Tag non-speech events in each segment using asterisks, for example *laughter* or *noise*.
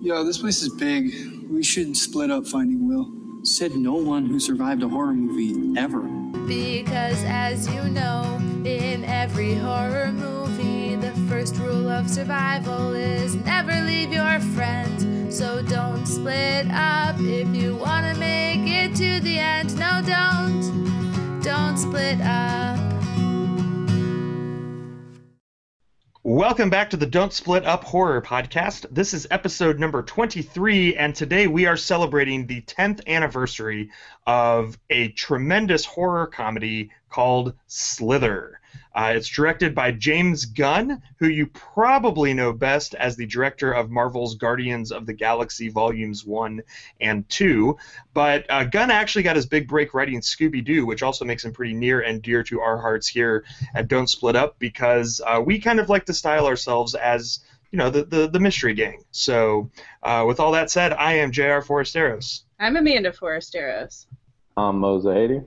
Yo, this place is big. We should split up finding Will. Said no one who survived a horror movie ever. Because as you know, in every horror movie, the first rule of survival is never leave your friends. So don't split up if you want to make it to the end. No, don't. Don't split up. Welcome back to the Don't Split Up Horror Podcast. This is episode number 23, and today we are celebrating the 10th anniversary of a tremendous horror comedy called Slither. Uh, it's directed by James Gunn, who you probably know best as the director of Marvel's Guardians of the Galaxy Volumes 1 and 2. But uh, Gunn actually got his big break writing Scooby Doo, which also makes him pretty near and dear to our hearts here at Don't Split Up because uh, we kind of like to style ourselves as. You know the, the, the mystery gang. So, uh, with all that said, I am Jr. Forasteros. I'm Amanda Forasteros. I'm Moza Haiti.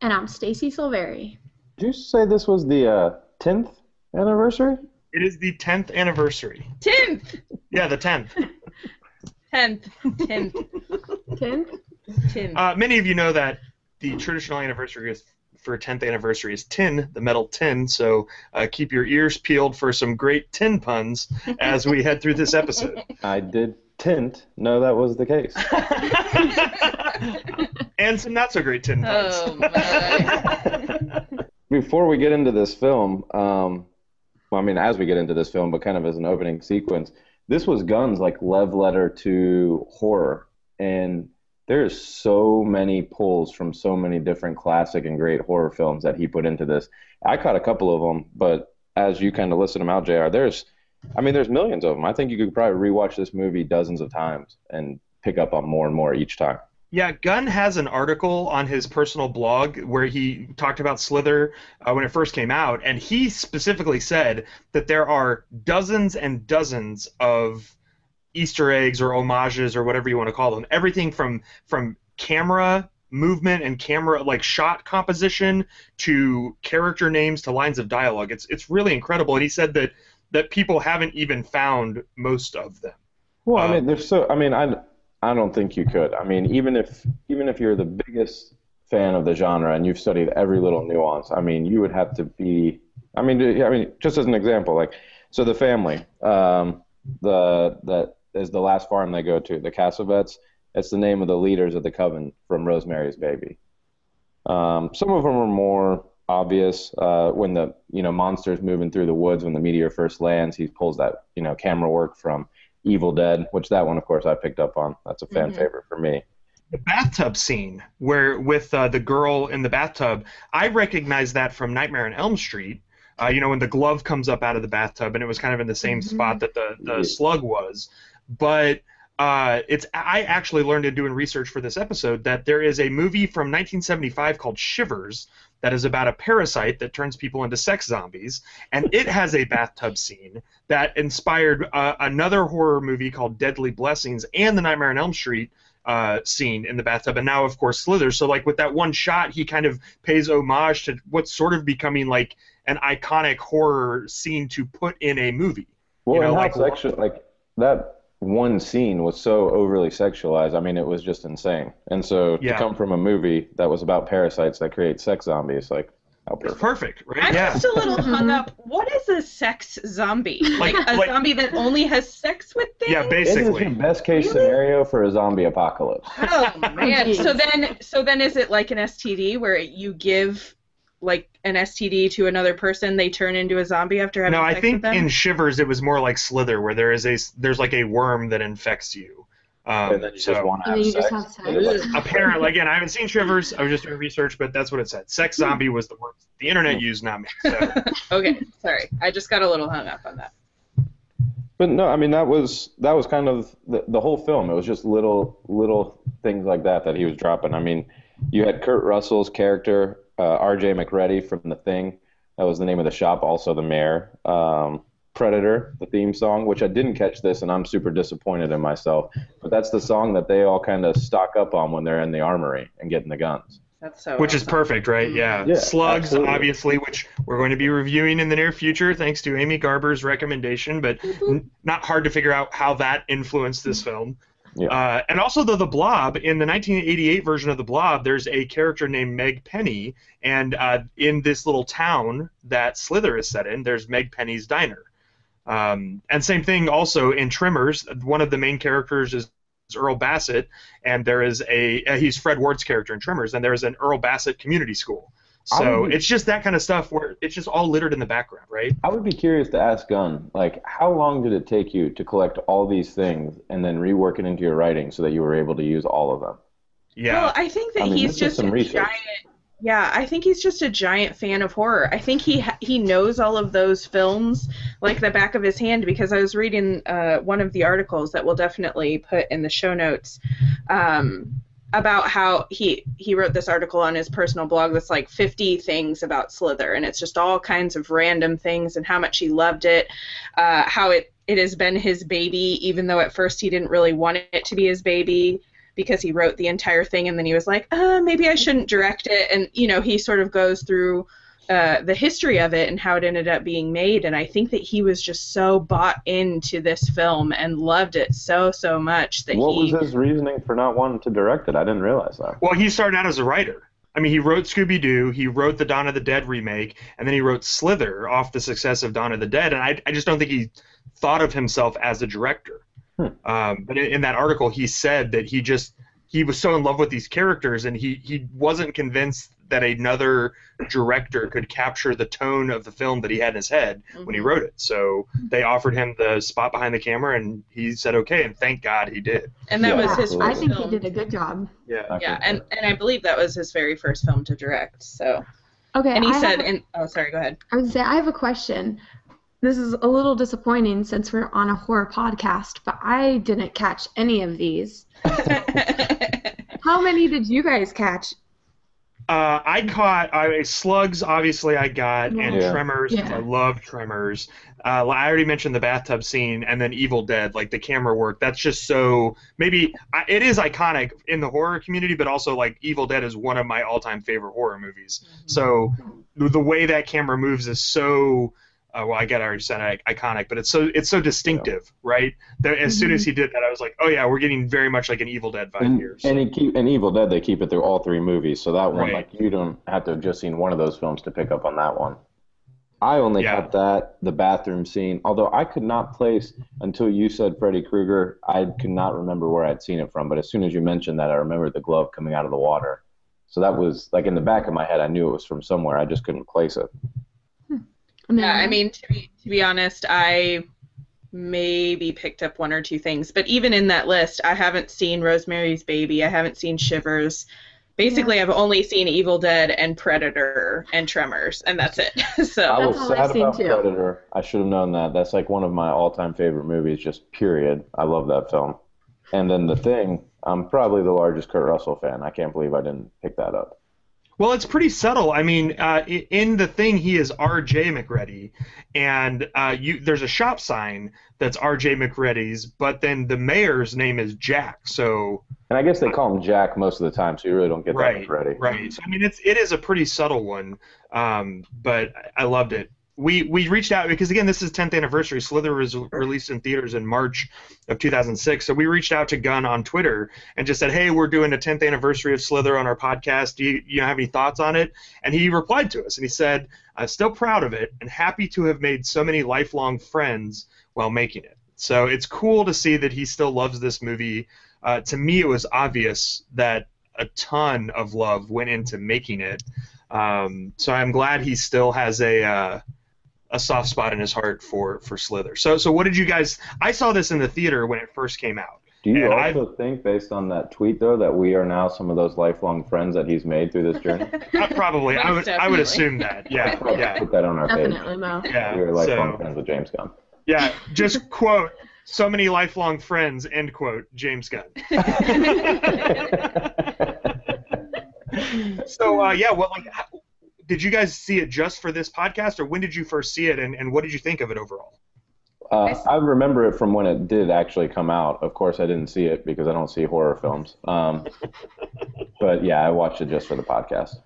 And I'm Stacy Silveri. Did you say this was the uh, 10th anniversary? It is the 10th anniversary. 10th! Yeah, the 10th. 10th. 10th. 10th? 10th. Uh, many of you know that the traditional anniversary is for 10th anniversary is tin, the metal tin. So uh, keep your ears peeled for some great tin puns as we head through this episode. *laughs* I did tint know that was the case. *laughs* and some not so great tin puns. Oh, my. *laughs* Before we get into this film, um, well, I mean, as we get into this film, but kind of as an opening sequence, this was Gunn's like love letter to horror, and there's so many pulls from so many different classic and great horror films that he put into this. I caught a couple of them, but as you kind of listen them out, Jr., there's, I mean, there's millions of them. I think you could probably rewatch this movie dozens of times and pick up on more and more each time. Yeah, Gunn has an article on his personal blog where he talked about Slither uh, when it first came out, and he specifically said that there are dozens and dozens of Easter eggs or homages or whatever you want to call them. Everything from from camera movement and camera like shot composition to character names to lines of dialogue. It's it's really incredible. And he said that that people haven't even found most of them. Well, I Um, mean, there's so. I mean, I, I don't think you could. I mean, even if even if you're the biggest fan of the genre and you've studied every little nuance, I mean, you would have to be. I mean, I mean, just as an example, like, so the family, um, the that is the last farm they go to, the Castevets. It's the name of the leaders of the coven from Rosemary's Baby. Um, some of them are more obvious uh, when the you know monsters moving through the woods when the meteor first lands. He pulls that you know camera work from Evil Dead, which that one of course I picked up on. That's a fan Mhm. favorite for me. the bathtub scene where with uh, the girl in the bathtub i recognize that from nightmare on elm street uh, you know when the glove comes up out of the bathtub and it was kind of in the same Mhm. spot that the, the Yeah. slug was but uh, it's i actually learned in doing research for this episode that there is a movie from 1975 called shivers that is about a parasite that turns people into sex zombies and *laughs* it has a bathtub scene that inspired uh, another horror movie called deadly blessings and the nightmare on elm street uh, scene in the bathtub, and now of course Slither. So like with that one shot, he kind of pays homage to what's sort of becoming like an iconic horror scene to put in a movie. Well, You know, and like- sexual, like that one scene was so overly sexualized. I mean, it was just insane. And so Yeah. to come from a movie that was about parasites that create sex zombies, like how perfect. perfect, right? I'm yeah. just a little mm-hmm. hung up. What is a sex zombie? Like a like- zombie that only has sex with things? Yeah, basically. It is basically. your best case scenario for a zombie apocalypse. Oh, *laughs* oh man. So then so then is it like an STD where you give like an STD to another person, they turn into a zombie after having No, I sex think with them? in Shivers it was more like Slither, where there is a there's like a worm that infects you. Um, and then you so just want to have sex. have sex. It is like- apparently, again, I haven't seen Shivers. I was just doing research, but that's what it said. Sex zombie was the word the internet used, not me. So. *laughs* Okay, sorry. I just got a little hung up on that. But no, I mean that was that was kind of the, the whole film. It was just little little things like that that he was dropping. I mean, you had Kurt Russell's character, uh, R.J. MacReady from The Thing. That was the name of the shop. Also, the mayor. Um, Predator, the theme song, which I didn't catch this, and I'm super disappointed in myself. But that's the song that they all kind of stock up on when they're in the armory and getting the guns. That's so. which is perfect, right? Yeah. Yeah, Slugs, absolutely. obviously, which we're going to be reviewing in the near future, thanks to Amy Garber's recommendation. But n- not hard to figure out how that influenced this film. Uh, and also, the the Blob in the 1988 version of the Blob, there's a character named Meg Penny, and uh, in this little town that Slither is set in, there's Meg Penny's diner. Um, and same thing also in Tremors. One of the main characters is Earl Bassett, and there is a uh, he's Fred Ward's character in Tremors, and there is an Earl Bassett community school. I So would- it's just that kind of stuff where it's just all littered in the background, right? I would be curious to ask Gunn, like, how long did it take you to collect all these things and then rework it into your writing so that you were able to use all of them? Yeah. Well, I think that I mean, he's just some a research. giant. Yeah, I think he's just a giant fan of horror. I think he ha- he knows all of those films like the back of his hand because I was reading uh, one of the articles that we'll definitely put in the show notes um, about how he he wrote this article on his personal blog that's like 50 things about Slither, and it's just all kinds of random things and how much he loved it, uh, how it it has been his baby, even though at first he didn't really want it to be his baby because he wrote the entire thing and then he was like, uh, maybe I shouldn't direct it. And, you know, he sort of goes through uh, the history of it and how it ended up being made. And I think that he was just so bought into this film and loved it so, so much that What he. was his reasoning for not wanting to direct it? I didn't realize that. Well, he started out as a writer. I mean, he wrote Scooby Doo, he wrote the Dawn of the Dead remake, and then he wrote Slither off the success of Dawn of the Dead. And I, I just don't think he thought of himself as a director. Hmm. Um, but in, in that article, he said that he just he was so in love with these characters, and he he wasn't convinced that another director could capture the tone of the film that he had in his head when he Mhm. wrote it. So they offered him the spot behind the camera, and he said okay, and thank God he did. and that Yeah, was his absolutely. I think film. he did a good job. Yeah. Yeah, and, and I believe that was his very first film to direct. So, Okay. and he I said, have, and oh, sorry, go ahead. I would say I have a question. This is a little disappointing since we're on a horror podcast, but I didn't catch any of these. *laughs* How many did you guys catch? Uh, I caught I, slugs. Obviously, I got and Yeah. tremors. 'cause Yeah. I love tremors. Uh, I already mentioned the bathtub scene, and then Evil Dead. Like the camera work, that's just so maybe I, it is iconic in the horror community, but also like Evil Dead is one of my all-time favorite horror movies. So the, the way that camera moves is so. Uh, well, I get I already said i- iconic, but it's so it's so distinctive, right? That as soon as he did that, I was like, oh yeah, we're getting very much like an Evil Dead vibe And, here. So. and keep and Evil Dead they keep it through all three movies, so that one Right. like you don't have to have just seen one of those films to pick up on that one. I only Yeah. got that the bathroom scene, although I could not place until you said Freddy Krueger. I could not remember where I'd seen it from, but as soon as you mentioned that, I remembered the glove coming out of the water. So that was like in the back of my head. I knew it was from somewhere. I just couldn't place it. Yeah, I mean, to be to be honest, I maybe picked up one or two things, but even in that list, I haven't seen Rosemary's Baby. I haven't seen Shivers. Basically, I've only seen Evil Dead and Predator and Tremors, and that's it. *laughs* so I was all I've sad seen, about too. Predator. I should have known that. That's like one of my all-time favorite movies. Just period. I love that film. And then The Thing. I'm probably the largest Kurt Russell fan. I can't believe I didn't pick that up. Well, it's pretty subtle. I mean, uh, in the thing, he is R.J. MacReady, and uh, you there's a shop sign that's R.J. MacReady's, but then the mayor's name is Jack. So And I guess they call him Jack most of the time, so you really don't get that right, much ready. right. So, I mean, it's it is a pretty subtle one, um, but I loved it. We we reached out because again, this is 10th anniversary. Slither was released in theaters in March of 2006. So we reached out to Gunn on Twitter and just said, "Hey, we're doing a 10th anniversary of Slither on our podcast. Do you you have any thoughts on it?" And he replied to us and he said, "I'm still proud of it and happy to have made so many lifelong friends while making it." So it's cool to see that he still loves this movie. Uh, to me, it was obvious that a ton of love went into making it. Um, so I'm glad he still has a uh, a soft spot in his heart for for Slither. So so what did you guys? I saw this in the theater when it first came out. Do you And also think, based on that tweet, though, that we are now some of those lifelong friends that he's made through this journey? *laughs* Uh, probably, I would Most I would assume that. Yeah, Probably yeah, Put that on our page. Definitely, Mo. yeah. We are lifelong So, friends with James Gunn. yeah, just quote. So many lifelong friends. End quote. James Gunn. *laughs* *laughs* So uh, yeah, well, like, how, did you guys see it just for this podcast, or when did you first see it, and, and what did you think of it overall? Uh, I remember it from when it did actually come out. Of course, I didn't see it because I don't see horror films. Um, *laughs* But yeah, I watched it just for the podcast.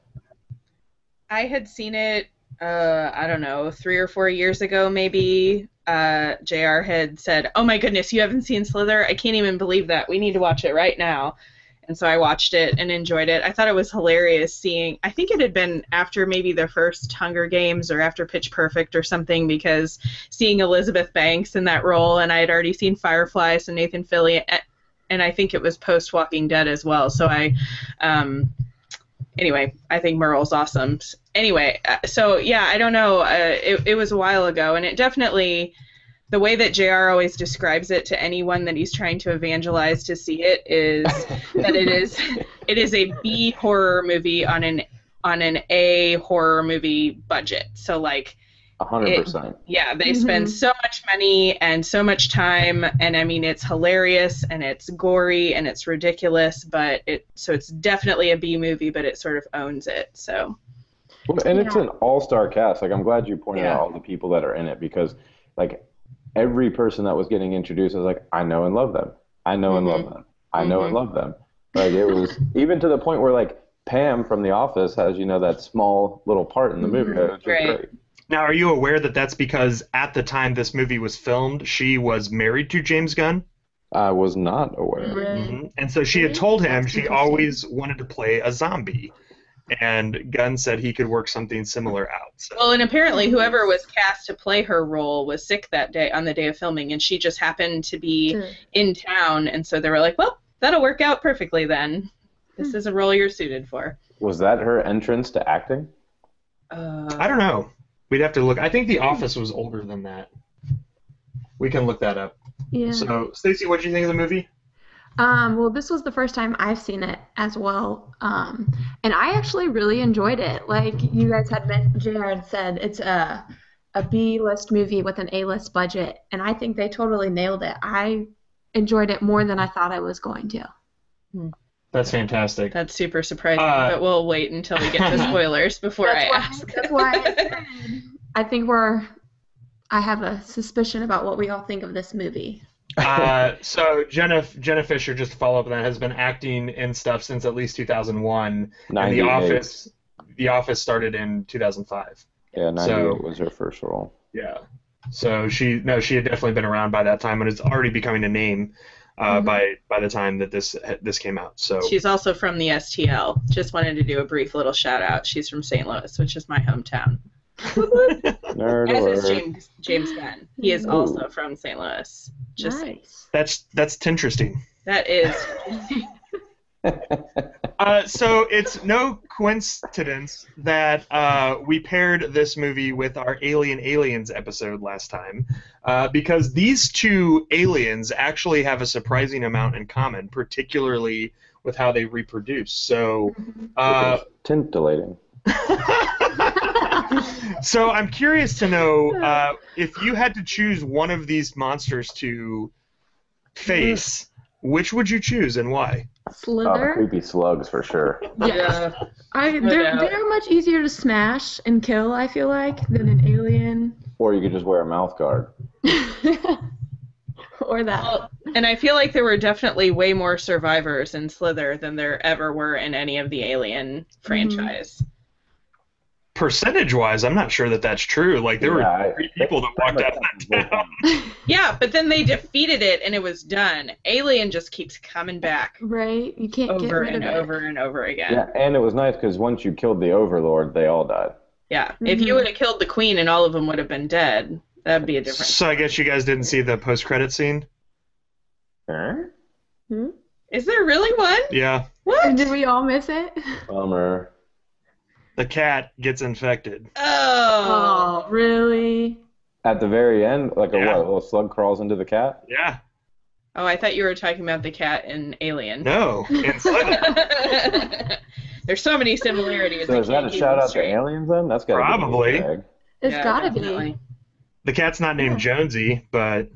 I had seen it, uh, I don't know, three or four years ago, maybe. Uh, JR had said, Oh my goodness, you haven't seen Slither? I can't even believe that. We need to watch it right now. And so I watched it and enjoyed it. I thought it was hilarious seeing, I think it had been after maybe the first Hunger Games or after Pitch Perfect or something, because seeing Elizabeth Banks in that role, and I had already seen Firefly, so Nathan Fillion, and I think it was post Walking Dead as well. So I, um, anyway, I think Merle's awesome. Anyway, uh, so yeah, I don't know. Uh, it, it was a while ago, and it definitely, the way that JR always describes it to anyone that he's trying to evangelize to see it is *laughs* that it is it is a B horror movie on an on an A horror movie budget. So like A hundred percent. yeah, they spend Mhm. so much money and so much time, and I mean it's hilarious and it's gory and it's ridiculous, but it so it's definitely a B movie, but it sort of owns it. So Well, and it's an all-star cast. Like I'm glad you pointed Yeah. out all the people that are in it because, like, every person that was getting introduced, I was like, I know and love them. I know and love them. I know and Mhm. love them. Like it was *laughs* even to the point where like Pam from The Office has you know that small little part in the movie. Mhm. Which is Right. great. Now, are you aware that that's because at the time this movie was filmed, she was married to James Gunn? I was not aware. Right. hmm And so she had told him she always wanted to play a zombie. And Gunn said he could work something similar out. So. well, and apparently whoever was cast to play her role was sick that day on the day of filming, and she just happened to be Sure. in town, and so they were like, well, that'll work out perfectly then. This is a role you're suited for. Was that her entrance to acting? Uh, I don't know. We'd have to look. I think The Office was older than that. We can look that up. Yeah. So, Stacey, what do you think of the movie? Um, well, this was the first time I've seen it as well, um, and I actually really enjoyed it. Like you guys had meant, JR had said, it's a a B list movie with an A list budget, and I think they totally nailed it. I enjoyed it more than I thought I was going to. That's fantastic. That's super surprising, Uh, but we'll wait until we get to *laughs* spoilers before That's I why, ask. that's why I *laughs* said I think we're. I have a suspicion about what we all think of this movie. Uh, so Jenna Jenna Fischer, just to follow up on that, has been acting in stuff since at least 2001. And The Office, The Office started in 2005. Yeah, 98 So- was her first role. Yeah. So she no, she had definitely been around by that time, and it's already becoming a name uh, Mhm. by by the time that this this came out. So She's also from the STL. Just wanted to do a brief little shout out. She's from St. Louis, which is my hometown. Nerd As is. James James Gunn. He is Ooh. also from St. Louis. Just saying. nice. that's that's interesting. That is *laughs* Uh, so it's no coincidence that uh, we paired this movie with our Alien Aliens episode last time, uh, because these two aliens actually have a surprising amount in common, particularly with how they reproduce. So, uh, Tintillating. *laughs* so I'm curious to know *laughs* uh, if you had to choose one of these monsters to face, which would you choose and why? Oh, the Slither. creepy slugs for sure. Yeah. I, they're, doubt. they're much easier to smash and kill, I feel like, than an alien. Or you could just wear a mouth guard. *laughs* or that. Well, and I feel like there were definitely way more survivors in Slither than there ever were in any of the Alien franchise. Percentage wise, I'm not sure that that's true. Like, there Yeah, were three people that walked out of that town. *laughs* Yeah, but then they defeated it and it was done. Alien just keeps coming back right? You can't get over rid and of it. over and over again. Yeah, and it was nice because once you killed the Overlord, they all died. Yeah. If you Mhm. would have killed the queen and all of them would have been dead, that'd be a different. So I guess you guys didn't see the post-credit scene. Huh? Is there really one? Yeah, What? Did we all miss it? Bummer. The cat gets infected. Oh. Oh, really? At the very end, like a Yeah. what? A little slug crawls into the cat. Yeah, Oh, I thought you were talking about the cat in Alien. no, in Slither. *laughs* There's so many similarities. So is that a shout them out to aliens then? That's got Probably. It's Yeah, gotta definitely. be. the cat's not named Jonesy, but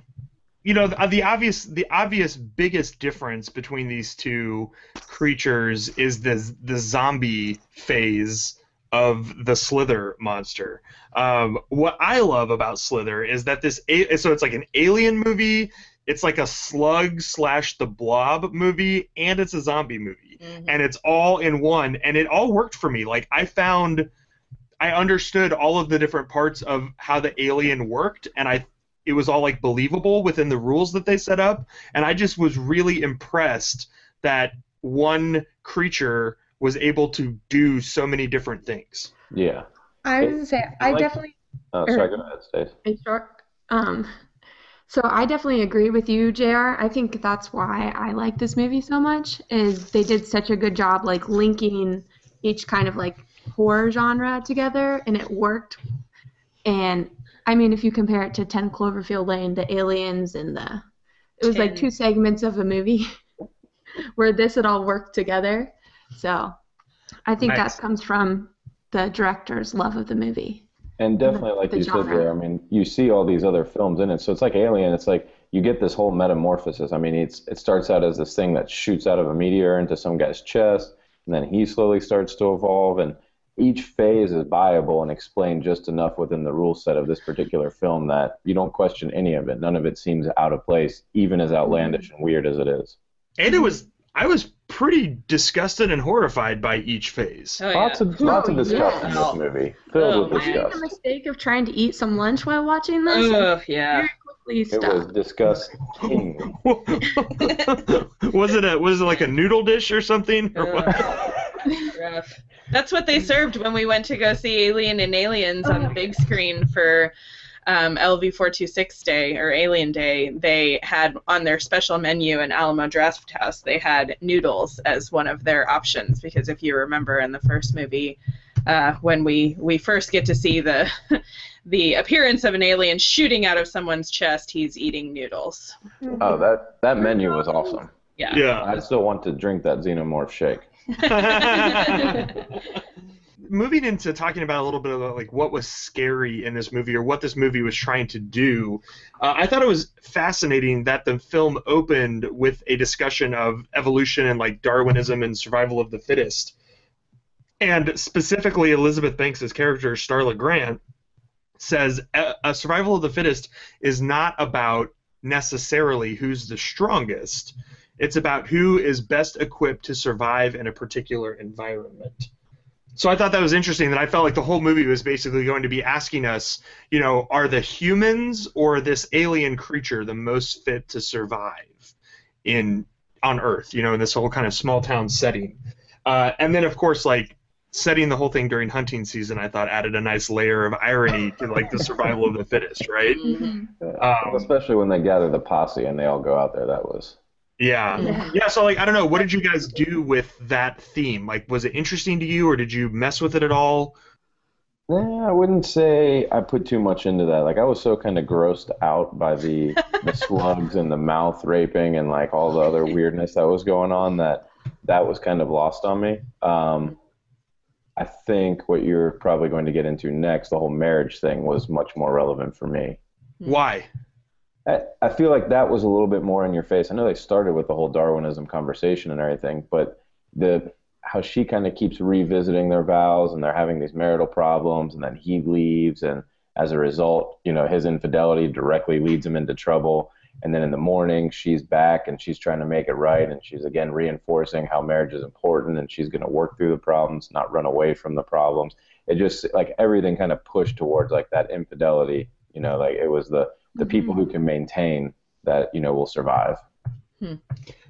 you know the, the obvious the obvious biggest difference between these two creatures is the the zombie phase of the Slither monster. Um, what I love about Slither is that this a- so it's like an alien movie. It's like a slug slash the blob movie, and it's a zombie movie. movie, and it's all in one, and it all worked for me. Like I found, I understood all of the different parts of how the alien worked, and I, it was all like believable within the rules that they set up, and I just was really impressed that one creature was able to do so many different things. Yeah. I was gonna say I I like- definitely Oh, sorry, go ahead, Stace. in um, so I definitely agree with you, Jr. I think that's why I like this movie so much. Is they did such a good job like linking each kind of like horror genre together, and it worked. And I mean, if you compare it to Ten Cloverfield Lane, the aliens and the, it was like two segments of a movie, *laughs* where this had all worked together. So, I think Nice. that comes from the director's love of the movie. And definitely, like the you said there, I mean, you see all these other films in it. So it's like Alien. It's like you get this whole metamorphosis. I mean, it's it starts out as this thing that shoots out of a meteor into some guy's chest, and then he slowly starts to evolve. And each phase is viable and explained just enough within the rule set of this particular film that you don't question any of it. None of it seems out of place, even as outlandish and weird as it is. And it was, I was pretty disgusted and horrified by each phase. Oh, yeah. Lots of lots of Oh, disgust in this movie, filled Oh, with man. I made the mistake of trying to eat some lunch while watching this. and Ugh, yeah. very quickly It was stopped. disgusting. *laughs* was it a was it like a noodle dish or something? Or what? Rough. That's what they served when we went to go see Alien and Aliens on the big screen for um, LV426 Day or Alien Day. They had on their special menu in Alamo Drafthouse, they had noodles as one of their options because if you remember in the first movie, uh, when we we first get to see the *laughs* the appearance of an alien shooting out of someone's chest, he's eating noodles. Oh, that that menu was awesome. Yeah. Yeah. I still want to drink that xenomorph shake. *laughs* *laughs* Moving into talking about a little bit about like what was scary in this movie or what this movie was trying to do, uh, I thought it was fascinating that the film opened with a discussion of evolution and like Darwinism and survival of the fittest, and specifically Elizabeth Banks' character Starla Grant says a survival of the fittest is not about necessarily who's the strongest. It's about who is best equipped to survive in a particular environment. So I thought that was interesting that I felt like the whole movie was basically going to be asking us, you know, are the humans or this alien creature the most fit to survive in on Earth, you know, in this whole kind of small town setting. Uh, and then of course like setting the whole thing during hunting season I thought added a nice layer of irony to like the survival of the fittest, right? Mhm. Um, Especially when they gather the posse and they all go out there. That was. Yeah. Yeah. Yeah, so like I don't know, what did you guys do with that theme? Like was it interesting to you or did you mess with it at all? Yeah, I wouldn't say I put too much into that. Like I was so kind of grossed out by the the *laughs* slugs and the mouth raping and like all the other weirdness that was going on that that was kind of lost on me. Um, I think what you're probably going to get into next, the whole marriage thing, was much more relevant for me. Why? I, feel like that was a little bit more in your face. I know they started with the whole Darwinism conversation and everything, but the how she kind of keeps revisiting their vows and they're having these marital problems, and then he leaves, and as a result, you know, his infidelity directly leads him into trouble. And then in the morning, she's back and she's trying to make it right, and she's again reinforcing how marriage is important, and she's going to work through the problems, not run away from the problems. It just like everything kind of pushed towards like that infidelity. You know, like it was the the people mm-hmm. who can maintain that you know will survive. Hmm.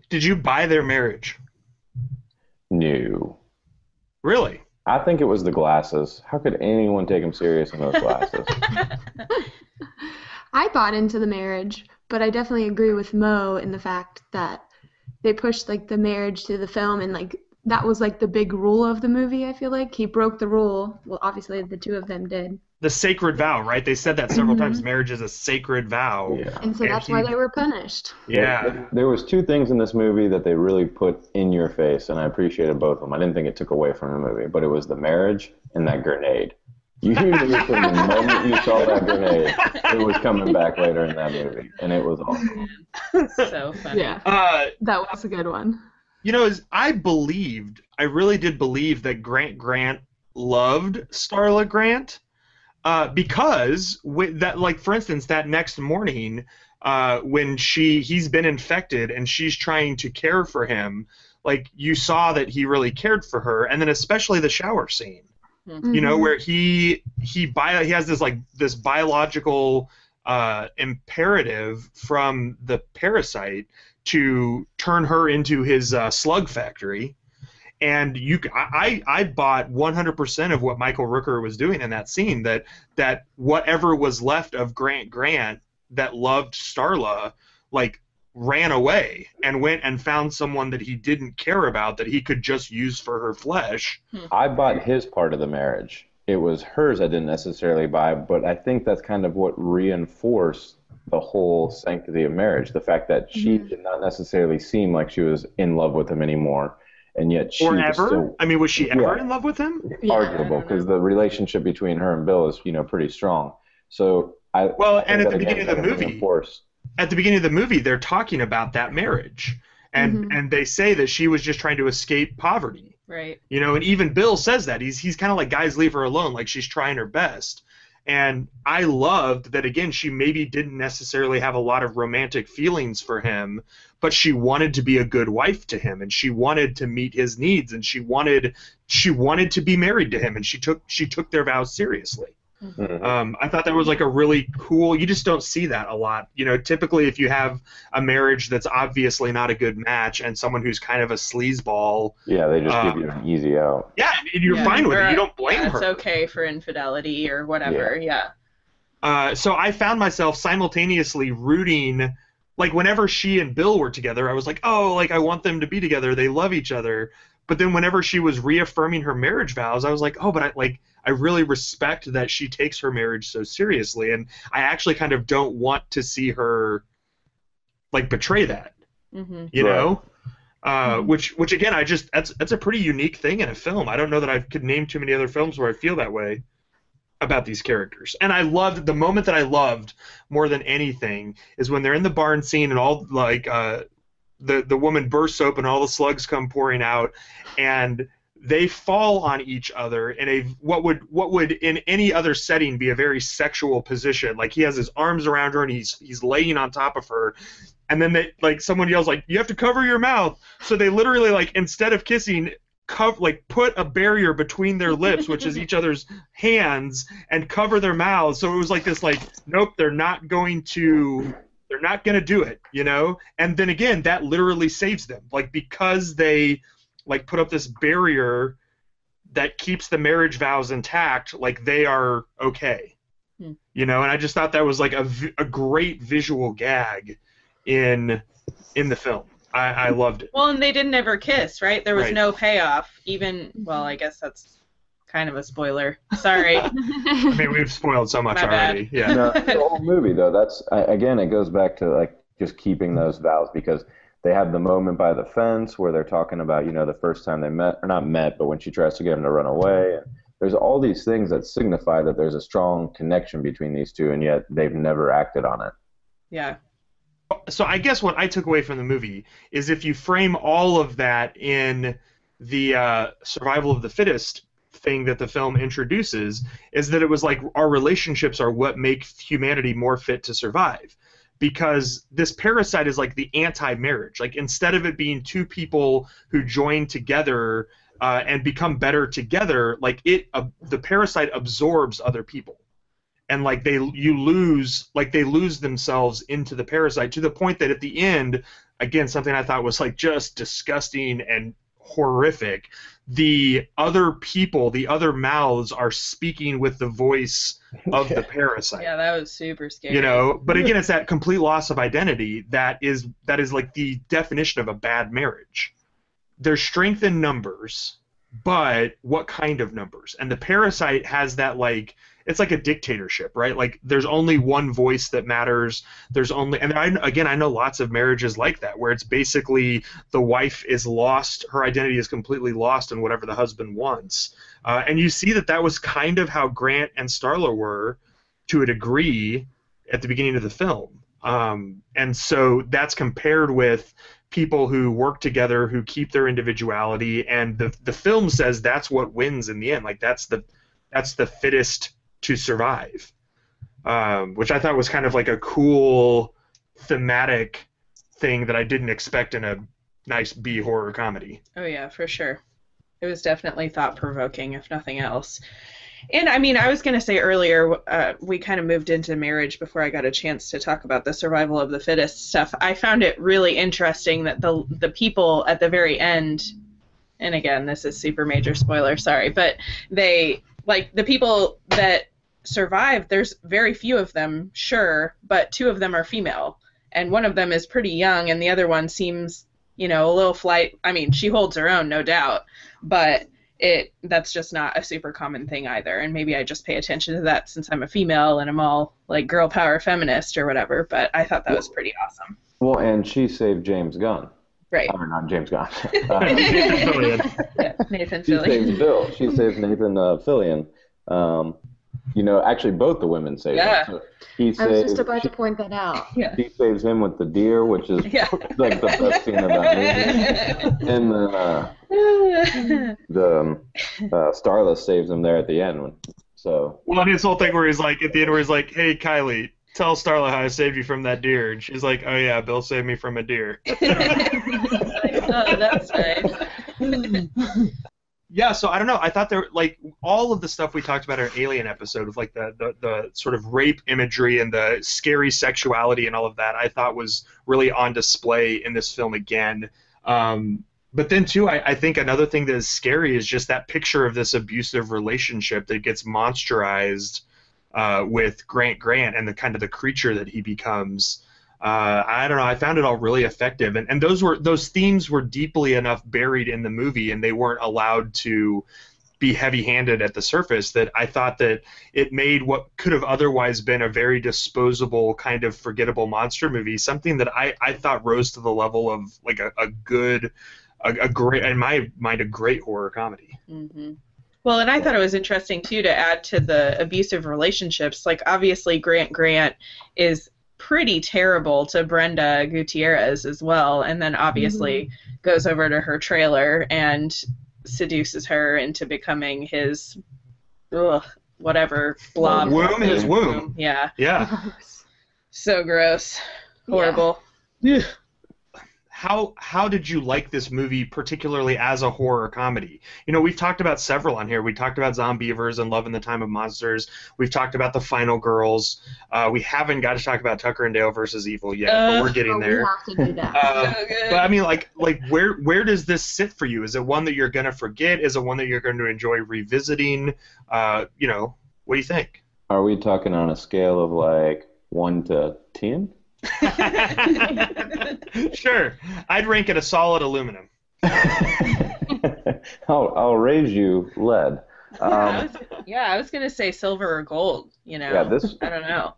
Did you buy their marriage? No, Really? I think it was the glasses. How could anyone take him serious in those glasses? *laughs* I bought into the marriage, but I definitely agree with Mo in the fact that they pushed like the marriage to the film and like that was like the big rule of the movie, I feel like. He broke the rule. Well, obviously the two of them did. The sacred vow, right? They said that several times. Marriage is a sacred vow. yeah. And so And that's why they were punished. Yeah. There, there was two things in this movie that they really put in your face, and I appreciated both of them. I didn't think it took away from the movie, but it was the marriage and that grenade. You *laughs* knew from the moment you saw that grenade, it was coming back later in that movie, and it was awesome. so funny. Yeah, Uh, that was a good one. you know, is I believed, I really did believe that Grant Grant loved Starla Grant, uh, because with that, like for instance, that next morning, uh, when she he's been infected and she's trying to care for him, like you saw that he really cared for her, and then especially the shower scene. Mm-hmm. You know Mhm. where he he bio, he has this like this biological uh, imperative from the parasite to turn her into his uh, slug factory. And you, c- I, I I bought 100% of what Michael Rooker was doing in that scene. That that whatever was left of Grant Grant that loved Starla, like ran away and went and found someone that he didn't care about that he could just use for her flesh. I bought his part of the marriage. It was hers I didn't necessarily buy, but I think that's kind of what reinforced the whole sanctity of marriage. The fact that she Mhm. did not necessarily seem like she was in love with him anymore, and yet she or was ever. still I mean, was she ever Yeah. in love with him? Yeah, arguable because the relationship between her and Bill is, you know, pretty strong. So I Well, I and at the beginning again, of the kind movie- reinforced- At the beginning of the movie, they're talking about that marriage, and Mhm. and they say that she was just trying to escape poverty. Right. You know, and even Bill says that he's he's kind of like guys leave her alone, like she's trying her best. And I loved that again. She maybe didn't necessarily have a lot of romantic feelings for him, but she wanted to be a good wife to him, and she wanted to meet his needs, and she wanted she wanted to be married to him, and she took she took their vows seriously. Mhm. Um, I thought that was like a really cool. You just don't see that a lot. You know, typically if you have a marriage that's obviously not a good match and someone who's kind of a sleazeball, yeah, they just uh, give you an easy out. yeah, and you're Yeah, fine with it. You don't blame yeah, her. It's okay for infidelity or whatever. Yeah. Uh, so I found myself simultaneously rooting, like whenever she and Bill were together, I was like, oh, like I want them to be together. They love each other. But then whenever she was reaffirming her marriage vows, I was like, oh, but I like I really respect that she takes her marriage so seriously, and I actually kind of don't want to see her like betray that. Mm-hmm. You Right. know. Uh, which, which again, I just that's that's a pretty unique thing in a film. I don't know that I could name too many other films where I feel that way about these characters. And I loved the moment that I loved more than anything is when they're in the barn scene and all like uh, the the woman bursts open, all the slugs come pouring out, and they fall on each other in a what would what would in any other setting be a very sexual position. Like he has his arms around her and he's he's laying on top of her. And then they like someone yells like you have to cover your mouth. So they literally like instead of kissing cover like put a barrier between their lips, which is *laughs* each other's hands, and cover their mouths. So it was like this like nope, they're not going to they're not going to do it, you know? And then again, that literally saves them. Like because they like put up this barrier that keeps the marriage vows intact, like they are okay. Hmm. You know, and I just thought that was like a, a great visual gag in in the film. I, I loved it. Well, and they didn't ever kiss, right? There was Right. no payoff. Even well, I guess that's kind of a spoiler. Sorry. *laughs* I mean, we've spoiled so much My bad. already. Yeah. no, the whole movie though. That's again, it goes back to like just keeping those vows because they have the moment by the fence where they're talking about you know the first time they met or not met, but when she tries to get him to run away. And there's all these things that signify that there's a strong connection between these two, and yet they've never acted on it. yeah. so I guess what I took away from the movie is if you frame all of that in the uh, survival of the fittest thing that the film introduces, is that it was like our relationships are what make humanity more fit to survive. Because this parasite is like the anti-marriage. Like instead of it being two people who join together uh, and become better together, like it, uh, the parasite absorbs other people and like they you lose like they lose themselves into the parasite to the point that at the end again something i thought was like just disgusting and horrific the other people the other mouths are speaking with the voice of the parasite. Yeah, that was super scary. you know but again it's that complete loss of identity that is that is like the definition of a bad marriage. There's strength in numbers but what kind of numbers? And the parasite has that like it's like a dictatorship right like there's only one voice that matters there's only and I, again i know lots of marriages like that where it's basically the wife is lost her identity is completely lost in whatever the husband wants uh, and you see that that was kind of how grant and starla were to a degree at the beginning of the film. Um, and so that's compared with people who work together, who keep their individuality, and the the film says that's what wins in the end. Like that's the that's the fittest to survive, um, which I thought was kind of like a cool thematic thing that I didn't expect in a nice B horror comedy. Oh yeah, for sure. It was definitely thought provoking, if nothing else. And I mean, I was going to say earlier, uh, we kind of moved into marriage before I got a chance to talk about the survival of the fittest stuff. I found it really interesting that the the people at the very end, and again, this is super major spoiler, sorry, but they like the people that survived. There's very few of them, sure, but two of them are female, and one of them is pretty young, and the other one seems, you know, a little flight. I mean, she holds her own, no doubt, but it that's just not a super common thing either and maybe i just pay attention to that since i'm a female and i'm all like girl power feminist or whatever but i thought that was pretty awesome Well, and she saved James Gunn. right Or not James Gunn. *laughs* *laughs* Yeah, nathan she Fillion. saves Bill. She saves Nathan uh, Fillion. Um, you know, actually, both the women save Yeah. him. So he I was just about she, to point that out. *laughs* yeah he saves him with the deer, which is Yeah. *laughs* like the best scene of that movie. *laughs* And then uh, the um, uh, Starless saves him there at the end. So Well, and his whole thing where he's like at the end where he's like, "Hey, Kylie, tell Starla how I saved you from that deer," and she's like, "Oh yeah, Bill saved me from a deer." oh that's nice Yeah, so I don't know. I thought there like all of the stuff we talked about in our Alien episode with like the, the the sort of rape imagery and the scary sexuality and all of that. I thought was really on display in this film again. Um, but then too, I, I think another thing that is scary is just that picture of this abusive relationship that gets monsterized uh, with Grant Grant and the kind of the creature that he becomes. Uh, I don't know. I found it all really effective, and, and those were those themes were deeply enough buried in the movie, and they weren't allowed to be heavy-handed at the surface. That I thought that it made what could have otherwise been a very disposable kind of forgettable monster movie something that I, I thought rose to the level of like a, a good, a, a great in my mind a great horror comedy. hmm Well, and I thought it was interesting too to add to the abusive relationships. Like, obviously, Grant Grant is pretty terrible to Brenda Gutierrez as well, and then obviously mm-hmm. goes over to her trailer and seduces her into becoming his, ugh, whatever blob. Womb, his womb. Yeah, Yeah. *laughs* so gross, horrible. How how did you like this movie particularly as a horror comedy you know we've talked about several on here we talked about zombeavers and love in the time of monsters we've talked about the final girls uh, we haven't got to talk about tucker and dale versus evil yet but Uh, we're getting Oh, we there have to do that. uh, So but I mean, like, like where where does this sit for you? Is it one that you're gonna forget? Is it one that you're going to enjoy revisiting? Uh, you know, what do you think? are we talking on a scale of like one to ten? *laughs* sure, I'd rank it a solid aluminum. *laughs* I'll I'll raise you lead. yeah, I Um, was, yeah, I was gonna say silver or gold. You know, yeah, this I don't know.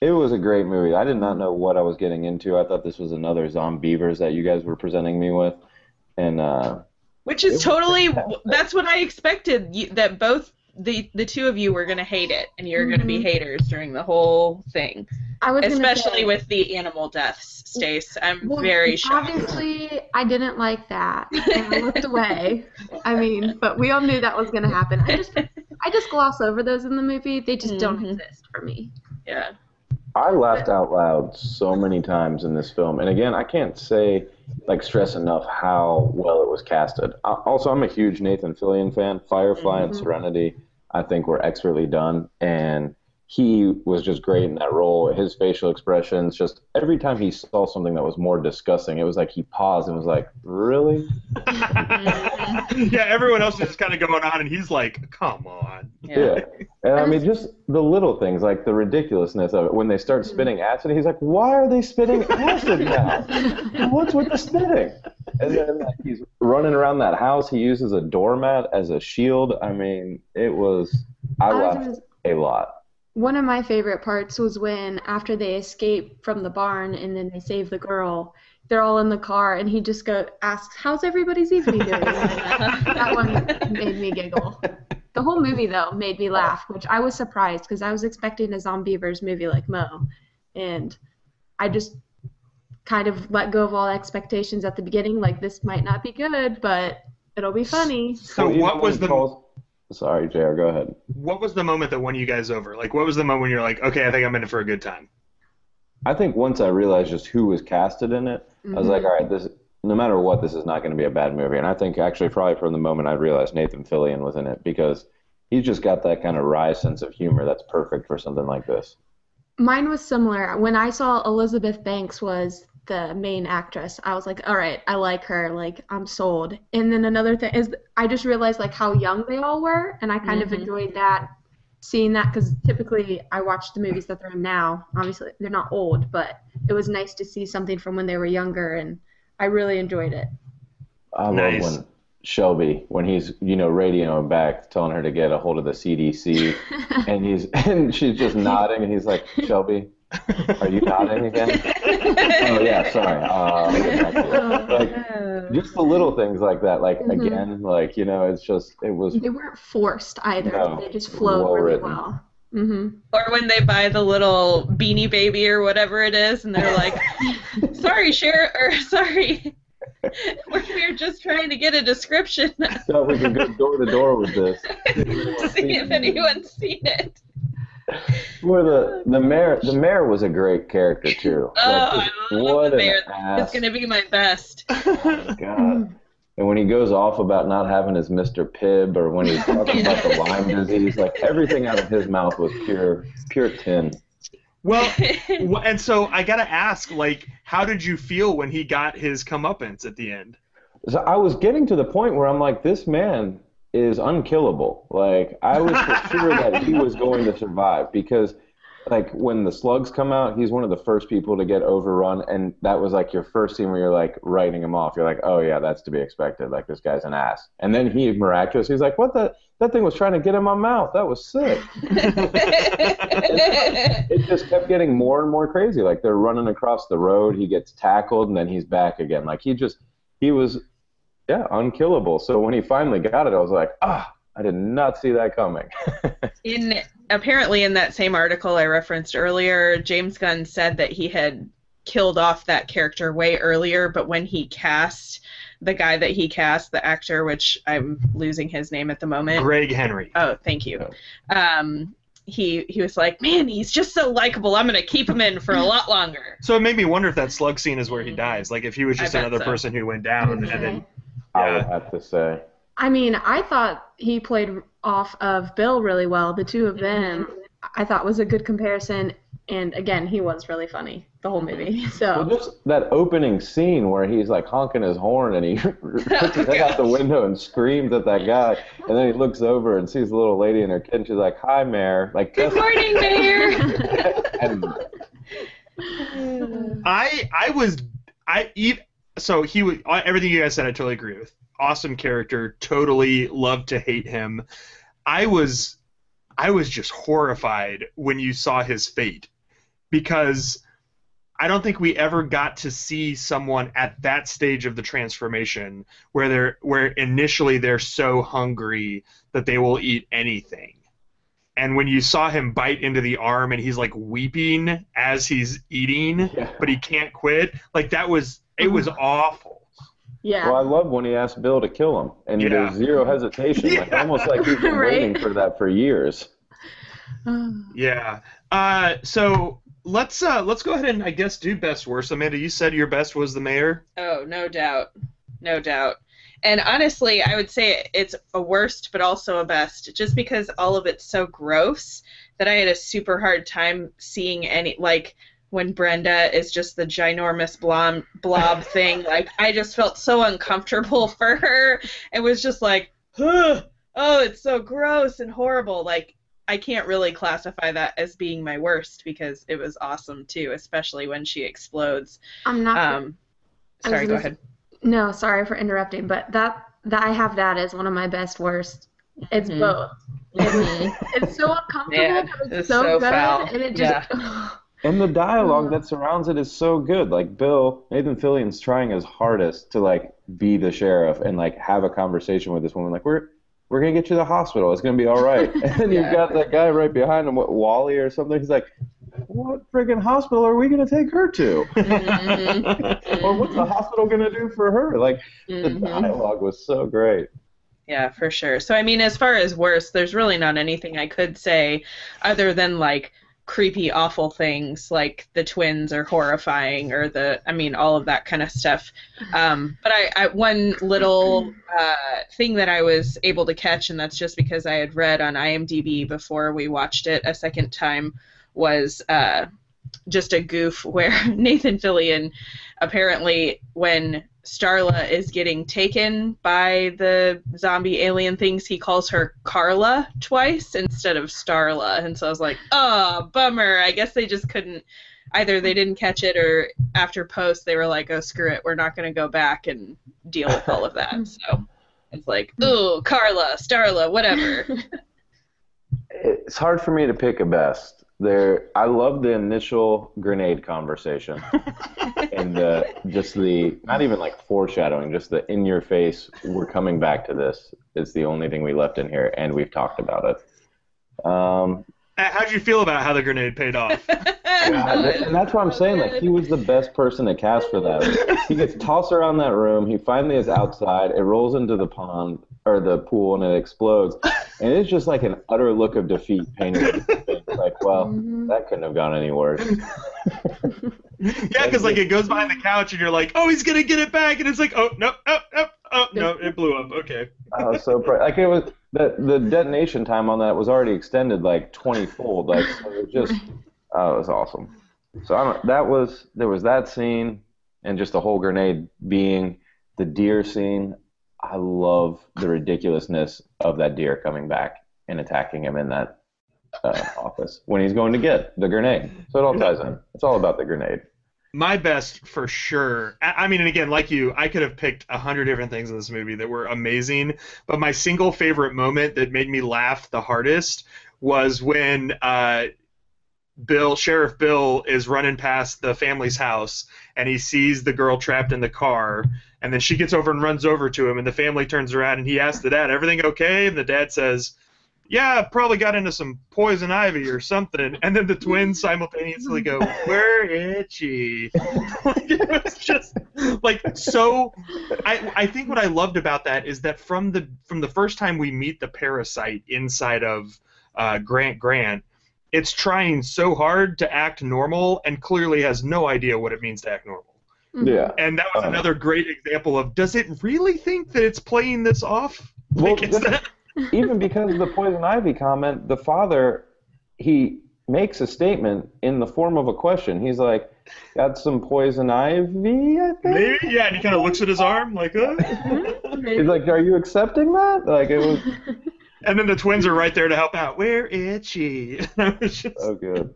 It was a great movie. I did not know what I was getting into. I thought this was another Zombeavers that you guys were presenting me with, and uh, Which is totally that's what I expected. You, that both the the two of you were gonna hate it, and you're gonna be Mhm. haters during the whole thing, I was especially say, with the animal deaths. Stace, I'm well, very shocked. Obviously, I didn't like that, and I looked away. I mean, but we all knew that was gonna happen. I just, I just gloss over those in the movie. They just don't Mhm. exist for me. Yeah. I laughed out loud so many times in this film. And again, I can't say like stress enough how well it was casted. Uh, Also, I'm a huge Nathan Fillion fan. Firefly and Mhm. Serenity, I think, were expertly done, and he was just great in that role. His facial expressions, just every time he saw something that was more disgusting, it was like he paused and was like, "Really?" *laughs* yeah, everyone else is just kind of going on, and he's like, "Come on." Yeah. And I mean, just the little things, like the ridiculousness of it. When they start spitting acid, he's like, why are they spitting acid now? What's with the spitting? And then like, he's running around that house. He uses a doormat as a shield. I mean, it was, I I laughed gonna- a lot. One of my favorite parts was when after they escape from the barn and then they save the girl, they're all in the car and he just go asks, "How's everybody's evening doing?" that one made me giggle. The whole movie though made me laugh, which I was surprised because I was expecting a Zombeavers movie like Mo, and I just kind of let go of all expectations at the beginning. Like this might not be good, but it'll be funny. So Well, even what was the calls- Sorry, JR, go ahead. what was the moment that won you guys over? Like, what was the moment when you're like, "Okay, I think I'm in it for a good time." I think once I realized just who was casted in it, I was like, mm-hmm. all right, this no matter what, this is not going to be a bad movie. And I think actually probably from the moment I realized Nathan Fillion was in it because he's just got that kind of wry sense of humor that's perfect for something like this. Mine was similar. When I saw Elizabeth Banks was the main actress, I was like, all right, I like her. Like, I'm sold. And then another thing is, I just realized like how young they all were, and I kind of Mhm. enjoyed that, seeing that because typically I watch the movies that they're in now. Obviously, they're not old, but it was nice to see something from when they were younger, and I really enjoyed it. I Nice. love when Shelby, when he's you know radioing back, telling her to get a hold of the CDC, *laughs* and he's *laughs* and she's just nodding, and he's like, Shelby, *laughs* are you nodding again? *laughs* oh yeah, sorry. Uh, I'll get back to you. like just the little things like that. Like Mhm. again, like you know, it's just it was they weren't forced either. No, they just flowed well really written. well. hmm Or when they buy the little beanie baby or whatever it is, and they're like, *laughs* "Sorry, share or sorry, we're, we're just trying to get a description to so we can go door to door with this. To see if anyone's seen it." Where the the mayor the mayor was a great character too. Oh, Like, I love what the mayor. It's gonna be my best. *laughs* God. And when he goes off about not having his Mr. Pibb, or when he's talking about the Lyme *laughs* disease, like everything out of his mouth was pure, pure tin. well, *laughs* and so I gotta ask, like, how did you feel when he got his comeuppance at the end? So I was getting to the point where I'm like, this man is unkillable. Like I was for *laughs* sure that he was going to survive because, like, when the slugs come out, he's one of the first people to get overrun, and that was like your first scene where you're like writing him off. You're like, oh yeah, that's to be expected. Like this guy's an ass. And then he miraculous. He's like, what the? That thing was trying to get in my mouth. That was sick. *laughs* it just kept getting more and more crazy. Like they're running across the road, he gets tackled, and then he's back again. Like he just, he was, yeah, unkillable. So when he finally got it, I was like, ah, I did not see that coming. *laughs* in apparently in that same article I referenced earlier, James Gunn said that he had killed off that character way earlier, but when he cast the guy that he cast, the actor, which I'm losing his name at the moment. Gregg Henry. Oh, thank you. Um, he he was like, man, he's just so likable. I'm gonna keep him in for a lot longer. So it made me wonder if that slug scene is where he dies. Like if he was just another so. person who went down and then I would have to say. I mean, I thought he played off of Bill really well. The two of them, I thought was a good comparison. And again, he was really funny the whole movie. *laughs* Well, So just that opening scene where he's like honking his horn and he *laughs* puts his *laughs* oh, head out the window and screams at that guy, and then he looks over and sees the little lady and her kid, and she's like, "Hi, Mayor." Like, Good just- morning, Mayor. and I I was I ev so he was everything you guys said I totally agree with. Awesome character, totally love to hate him. I was I was just horrified when you saw his fate because I don't think we ever got to see someone at that stage of the transformation where they're where initially they're so hungry that they will eat anything. And when you saw him bite into the arm and he's like weeping as he's eating, Yeah. but he can't quit, like that was it was awful. yeah, Well, I love when he asked Bill to kill him, and Yeah. there's zero hesitation, like almost like he's *laughs* been Right. waiting for that for years. *sighs* Yeah. Uh, so let's uh, let's go ahead and I guess do best worst. Amanda, you said your best was the mayor. Oh, no doubt. No doubt. And honestly, I would say it's a worst, but also a best, just because all of it's so gross that I had a super hard time seeing any, like, when Brenda is just the ginormous blob, blob *laughs* thing. Like, I just felt so uncomfortable *laughs* for her. It was just like, "Ugh, oh, it's so gross and horrible. Like, I can't really classify that as being my worst because it was awesome too, especially when she explodes. I'm not. Um, I was sorry, go gonna ahead. no, sorry for interrupting, but that that I have that as one of my best worst. It's Mhm. both. It's, *laughs* it's so uncomfortable, Yeah, but it's, it's so, so good, foul. and it just. And the dialogue that surrounds it is so good. Like Bill, Nathan Fillion's trying his hardest to like be the sheriff and like have a conversation with this woman. Like we're we're gonna get you to the hospital. It's gonna be all right. *laughs* And then you've got that guy right behind him, what Wally or something. He's like, what friggin' hospital are we gonna take her to? *laughs* Mhm. or what's the hospital gonna do for her? Like the Mhm. dialogue was so great. Yeah, for sure. So I mean, as far as worse, there's really not anything I could say other than like creepy, awful things like the twins are horrifying or the I mean all of that kind of stuff. Um, but I, I one little uh, thing that I was able to catch, and that's just because I had read on IMDb before we watched it a second time, was uh, just a goof where *laughs* Nathan Fillion apparently when Starla is getting taken by the zombie alien things, he calls her Carla twice instead of Starla. And so I was like, oh, bummer. I guess they just couldn't, either they didn't catch it or after post they were like, oh, screw it. We're not going to go back and deal with all of that. *laughs* So it's like, ooh, Carla, Starla, whatever. *laughs* It's hard for me to pick a best. There, I love the initial grenade conversation, *laughs* and uh, just the not even like foreshadowing, just the in your face. We're coming back to this. It's the only thing we left in here, and we've talked about it. Um, Uh, How'd you feel about how the grenade paid off? *laughs* And that's what I'm saying. Like he was the best person to cast for that. He gets tossed around that room. He finally is outside. It rolls into the pond or the pool, and it explodes. And it's just like an utter look of defeat painted. On his face. Like, well, mm-hmm. that couldn't have gone any worse. *laughs* yeah, because like it goes behind the couch and you're like, oh, he's gonna get it back, and it's like, oh, no, oh, oh, oh, no, it blew up. Okay. I was so proud. Like it was the the detonation time on that was already extended like 20 fold. Like so it was just, oh, it was awesome. So I don't, that was there was that scene and just the whole grenade being the deer scene. I love the ridiculousness of that deer coming back and attacking him in that uh, office when he's going to get the grenade. So it all ties in. It's all about the grenade. My best for sure. I mean, and again, like you, I could have picked a hundred different things in this movie that were amazing, but my single favorite moment that made me laugh the hardest was when uh, Bill, Sheriff Bill, is running past the family's house and he sees the girl trapped in the car, and then she gets over and runs over to him, and the family turns around and he asks the dad, "Everything okay?" And the dad says. Yeah, probably got into some poison ivy or something, and then the twins simultaneously go, "We're itchy." *laughs* like, it was just like so. I I think what I loved about that is that from the from the first time we meet the parasite inside of uh, Grant Grant, it's trying so hard to act normal and clearly has no idea what it means to act normal. Yeah. And that was Uh. another great example of does it really think that it's playing this off? Well, Like, is that- even because of the poison ivy comment, the father he makes a statement in the form of a question. He's like, "Got some poison ivy?" I think. maybe yeah, and he kind of looks at his arm like, uh. He's like, "Are you accepting that?" Like it was and then the twins are right there to help out. We're itchy. And *laughs* I was just so good.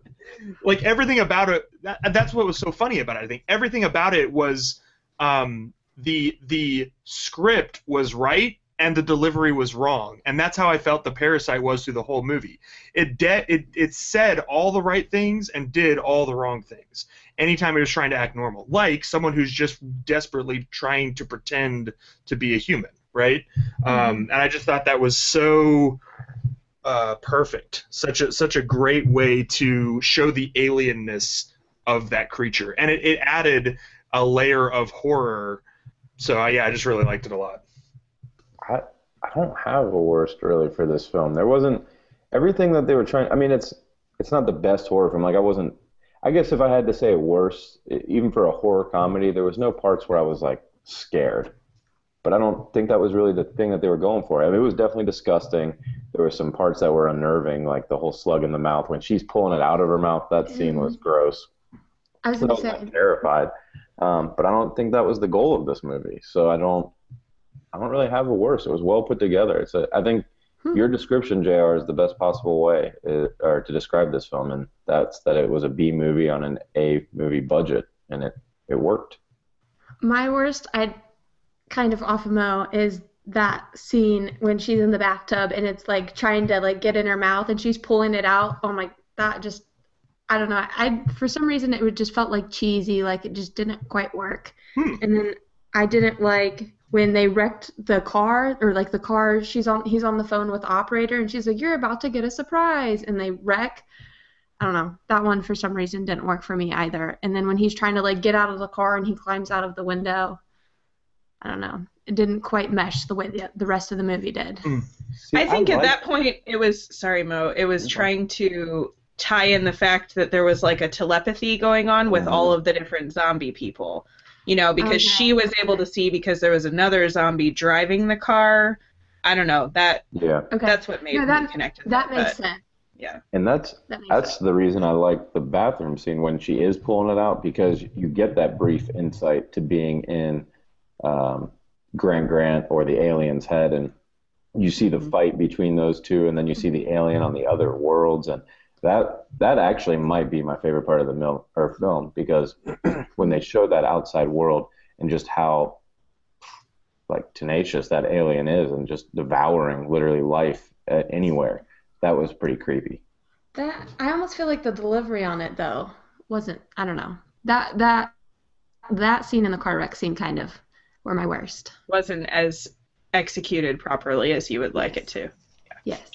like everything about it. That, that's what was so funny about it. I think everything about it was um, the the script was right and the delivery was wrong, and that's how I felt the Parasite was through the whole movie. It de- it it said all the right things and did all the wrong things. Anytime it was trying to act normal, like someone who's just desperately trying to pretend to be a human, right? Um, and I just thought that was so uh, perfect. Such a such a great way to show the alienness of that creature, and it, it added a layer of horror. So uh, yeah, I just really liked it a lot. I I don't have a worst really for this film. There wasn't everything that they were trying. I mean, it's it's not the best horror film. Like I wasn't. I guess if I had to say worst, even for a horror comedy, there was no parts where I was like scared. But I don't think that was really the thing that they were going for. I mean, it was definitely disgusting. There were some parts that were unnerving, like the whole slug in the mouth when she's pulling it out of her mouth. That scene was gross. I was I was say, terrified. Um, but I don't think that was the goal of this movie. So I don't, I don't really have a worse. It was well put together. It's a, I think Hmm. your description, Jr., is the best possible way, uh, or to describe this film, and that's that it was a B movie on an A movie budget, and it it worked. my worst, I kind of off of Mo, is that scene when she's in the bathtub and it's like trying to like get in her mouth and she's pulling it out. Oh my, that just, I don't know. I for some reason it would just felt like cheesy, like it just didn't quite work. Hmm. And then I didn't like when they wrecked the car or like the car. She's on, he's on the phone with the operator and she's like, "You're about to get a surprise," and they wreck. I don't know. That one for some reason didn't work for me either. And then when he's trying to like get out of the car and he climbs out of the window, I don't know. It didn't quite mesh the way the, the rest of the movie did. See, I think at like- that point it was sorry Mo, it was Okay. trying to tie in the fact that there was like a telepathy going on with Mhm. all of the different zombie people. You know, because Okay. she was able to see because there was another zombie driving the car. I don't know. That Yeah, Okay. that's what made No, that- me connect. to that that makes but- sense. Yeah. And that's That That's sense. the reason I like the bathroom scene when she is pulling it out because you get that brief insight to being in um, Grant Grant or the alien's head, and you see the Mhm. fight between those two, and then you see the alien on the other worlds, and that that actually might be my favorite part of the mil- or film because *clears throat* when they show that outside world and just how like tenacious that alien is and just devouring literally life at anywhere, that was pretty creepy. That I almost feel like the delivery on it though wasn't. I don't know. That that that scene in the car wreck scene kind of were my worst. wasn't as executed properly as you would like it to. Yes.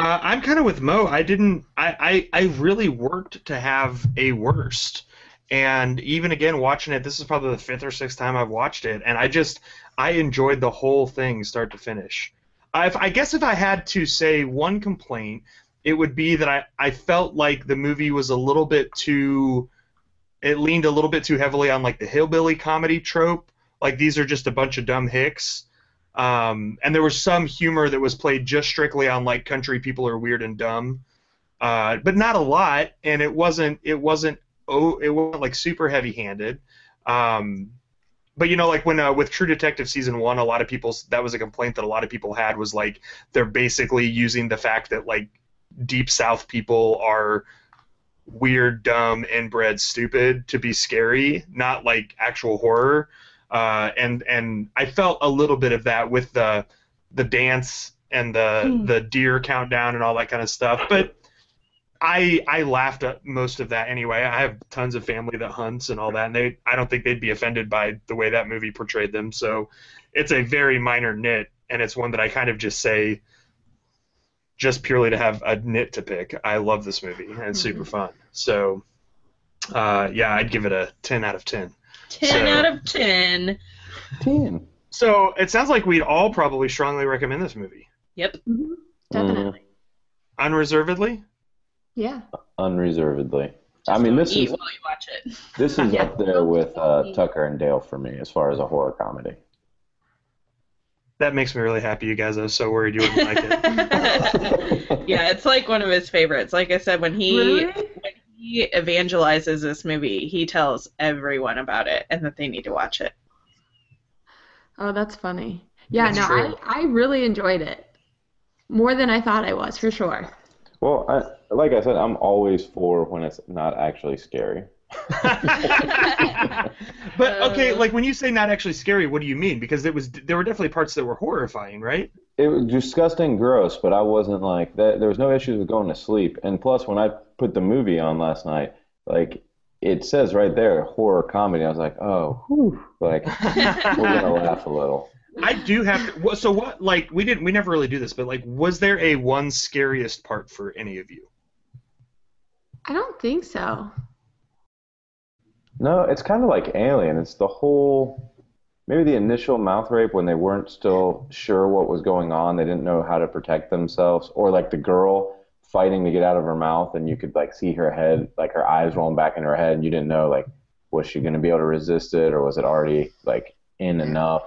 Uh, I'm kind of with Mo. I didn't. I, I I really worked to have a worst, and even again watching it, this is probably the fifth or sixth time I've watched it, and I just I enjoyed the whole thing start to finish. I, I guess if I had to say one complaint, it would be that I I felt like the movie was a little bit too. It leaned a little bit too heavily on like the hillbilly comedy trope. Like these are just a bunch of dumb hicks um, and there was some humor that was played just strictly on like country people are weird and dumb, uh, but not a lot. And it wasn't it wasn't oh it wasn't like super heavy handed. Um, but you know, like when uh, with True Detective season one, a lot of people that was a complaint that a lot of people had was like they're basically using the fact that like deep South people are weird, dumb, inbred, stupid to be scary, not like actual horror uh, and and I felt a little bit of that with the the dance and the Hmm. the deer countdown and all that kind of stuff. But I I laughed at most of that anyway. I have tons of family that hunts and all that, and they I don't think they'd be offended by the way that movie portrayed them. So it's a very minor nit, and it's one that I kind of just say just purely to have a nit to pick. I love this movie and it's super fun. So uh, yeah, I'd give it a ten out of ten. 10 So- out of 10. Ten. So it sounds like we'd all probably strongly recommend this movie. Yep. Mhm. Definitely. Unreservedly? Yeah. Unreservedly. I mean, this is while you watch it. this is *laughs* Yeah. up there with uh, Tucker and Dale for me as far as a horror comedy. That makes me really happy, you guys. I was so worried you wouldn't like it. *laughs* yeah, it's like one of his favorites. Like I said, when he Really? When he evangelizes this movie, he tells everyone about it and that they need to watch it. Oh, that's funny. Yeah, That's no, true. I, I really enjoyed it. More than I thought I was, for sure. Well, I, like I said, I'm always for when it's not actually scary. *laughs* but okay, like when you say not actually scary, what do you mean? Because it was there were definitely parts that were horrifying, right? It was disgusting, gross, but I wasn't like that. There was no issues with going to sleep. And plus, when I put the movie on last night, like it says right there, horror comedy. I was like, oh, whew, like we're gonna *laughs* laugh a little. I do have to. So what? Like we didn't. We never really do this, but like, was there a one scariest part for any of you? I don't think so. No, it's kind of like Alien. It's the whole, maybe the initial mouth rape when they weren't still sure what was going on. They didn't know how to protect themselves, or like the girl fighting to get out of her mouth, and you could like see her head, like her eyes rolling back in her head, and you didn't know like was she going to be able to resist it, or was it already like in enough?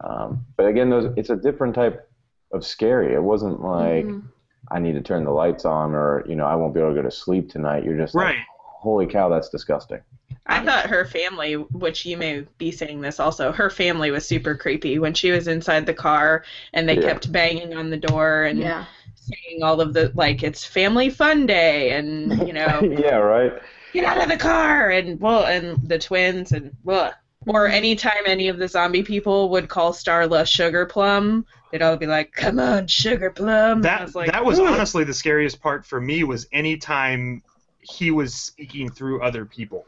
Um, but again, those it's a different type of scary. It wasn't like Mhm. I need to turn the lights on, or you know I won't be able to go to sleep tonight. You're just like, holy cow, that's disgusting. I thought her family, which you may be saying this also, her family was super creepy when she was inside the car and they Yeah. kept banging on the door and Yeah. saying all of the like it's family fun day and *laughs* you know yeah, right. get out of the car and well and the twins and well or anytime any of the zombie people would call Starla Sugar Plum, they'd all be like, "Come on, Sugar Plum." I That was like, that was "Ugh." honestly the scariest part for me was anytime he was speaking through other people.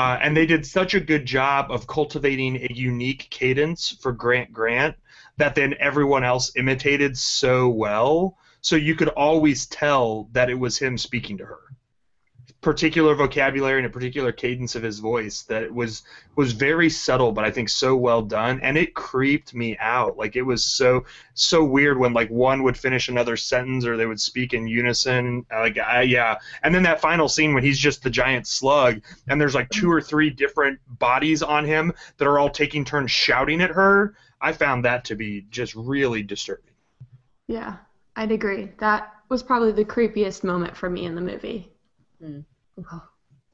Uh, and they did such a good job of cultivating a unique cadence for Grant Grant that then everyone else imitated so well. So you could always tell that it was him speaking to her. Particular vocabulary and a particular cadence of his voice that was was very subtle but i think so well done and it creeped me out like it was so so weird when like one would finish another sentence or they would speak in unison like I, yeah and then that final scene when he's just the giant slug and there's like two or three different bodies on him that are all taking turns shouting at her i found that to be just really disturbing Yeah, I'd agree. That was probably the creepiest moment for me in the movie. Hmm.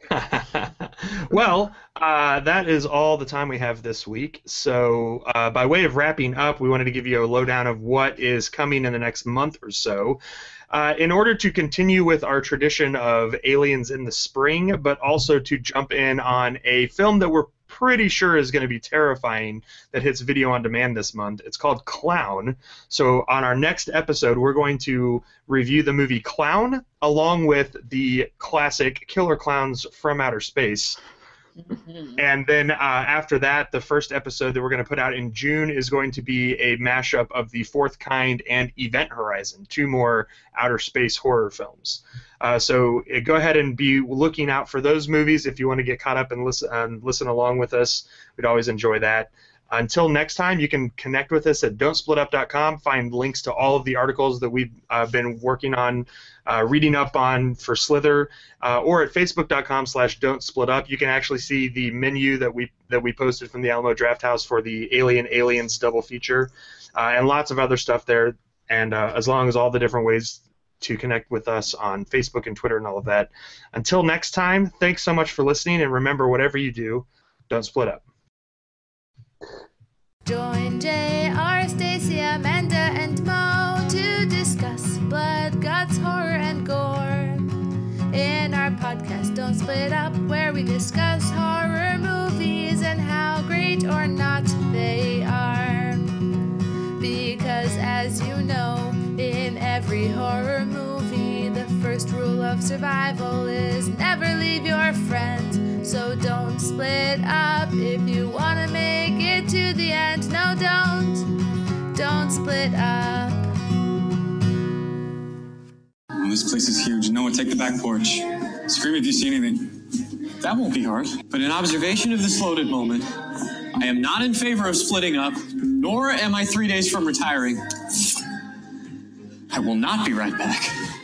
*laughs* well, uh, that is all the time we have this week. So, uh, by way of wrapping up, we wanted to give you a lowdown of what is coming in the next month or so. Uh, in order to continue with our tradition of aliens in the spring, but also to jump in on a film that we're pretty sure is going to be terrifying that hits video on demand this month. It's called Clown. So, on our next episode, we're going to review the movie Clown along with the classic Killer Clowns from Outer Space. And then uh, after that, the first episode that we're going to put out in June is going to be a mashup of The Fourth Kind and Event Horizon, two more outer space horror films. Uh, so uh, go ahead and be looking out for those movies if you want to get caught up and listen and listen along with us. We'd always enjoy that. Until next time, you can connect with us at don'tsplitup.com. Find links to all of the articles that we've uh, been working on, uh, reading up on for Slither, uh, or at facebook.com/slash don't split up. You can actually see the menu that we that we posted from the Alamo Drafthouse for the Alien Aliens double feature, uh, and lots of other stuff there. And uh, as long as all the different ways to connect with us on Facebook and Twitter and all of that. Until next time, thanks so much for listening, and remember, whatever you do, don't split up. Join JR, Stacy, Amanda, and Mo to discuss blood, guts, horror, and gore. In our podcast, Don't Split Up, where we discuss horror movies and how great or not of survival is never leave your friends. So don't split up if you want to make it to the end. No, don't. Don't split up. Oh, this place is huge. Noah, take the back porch. Scream if you see anything. That won't be hard. But in observation of this loaded moment, I am not in favor of splitting up, nor am I three days from retiring. I will not be right back.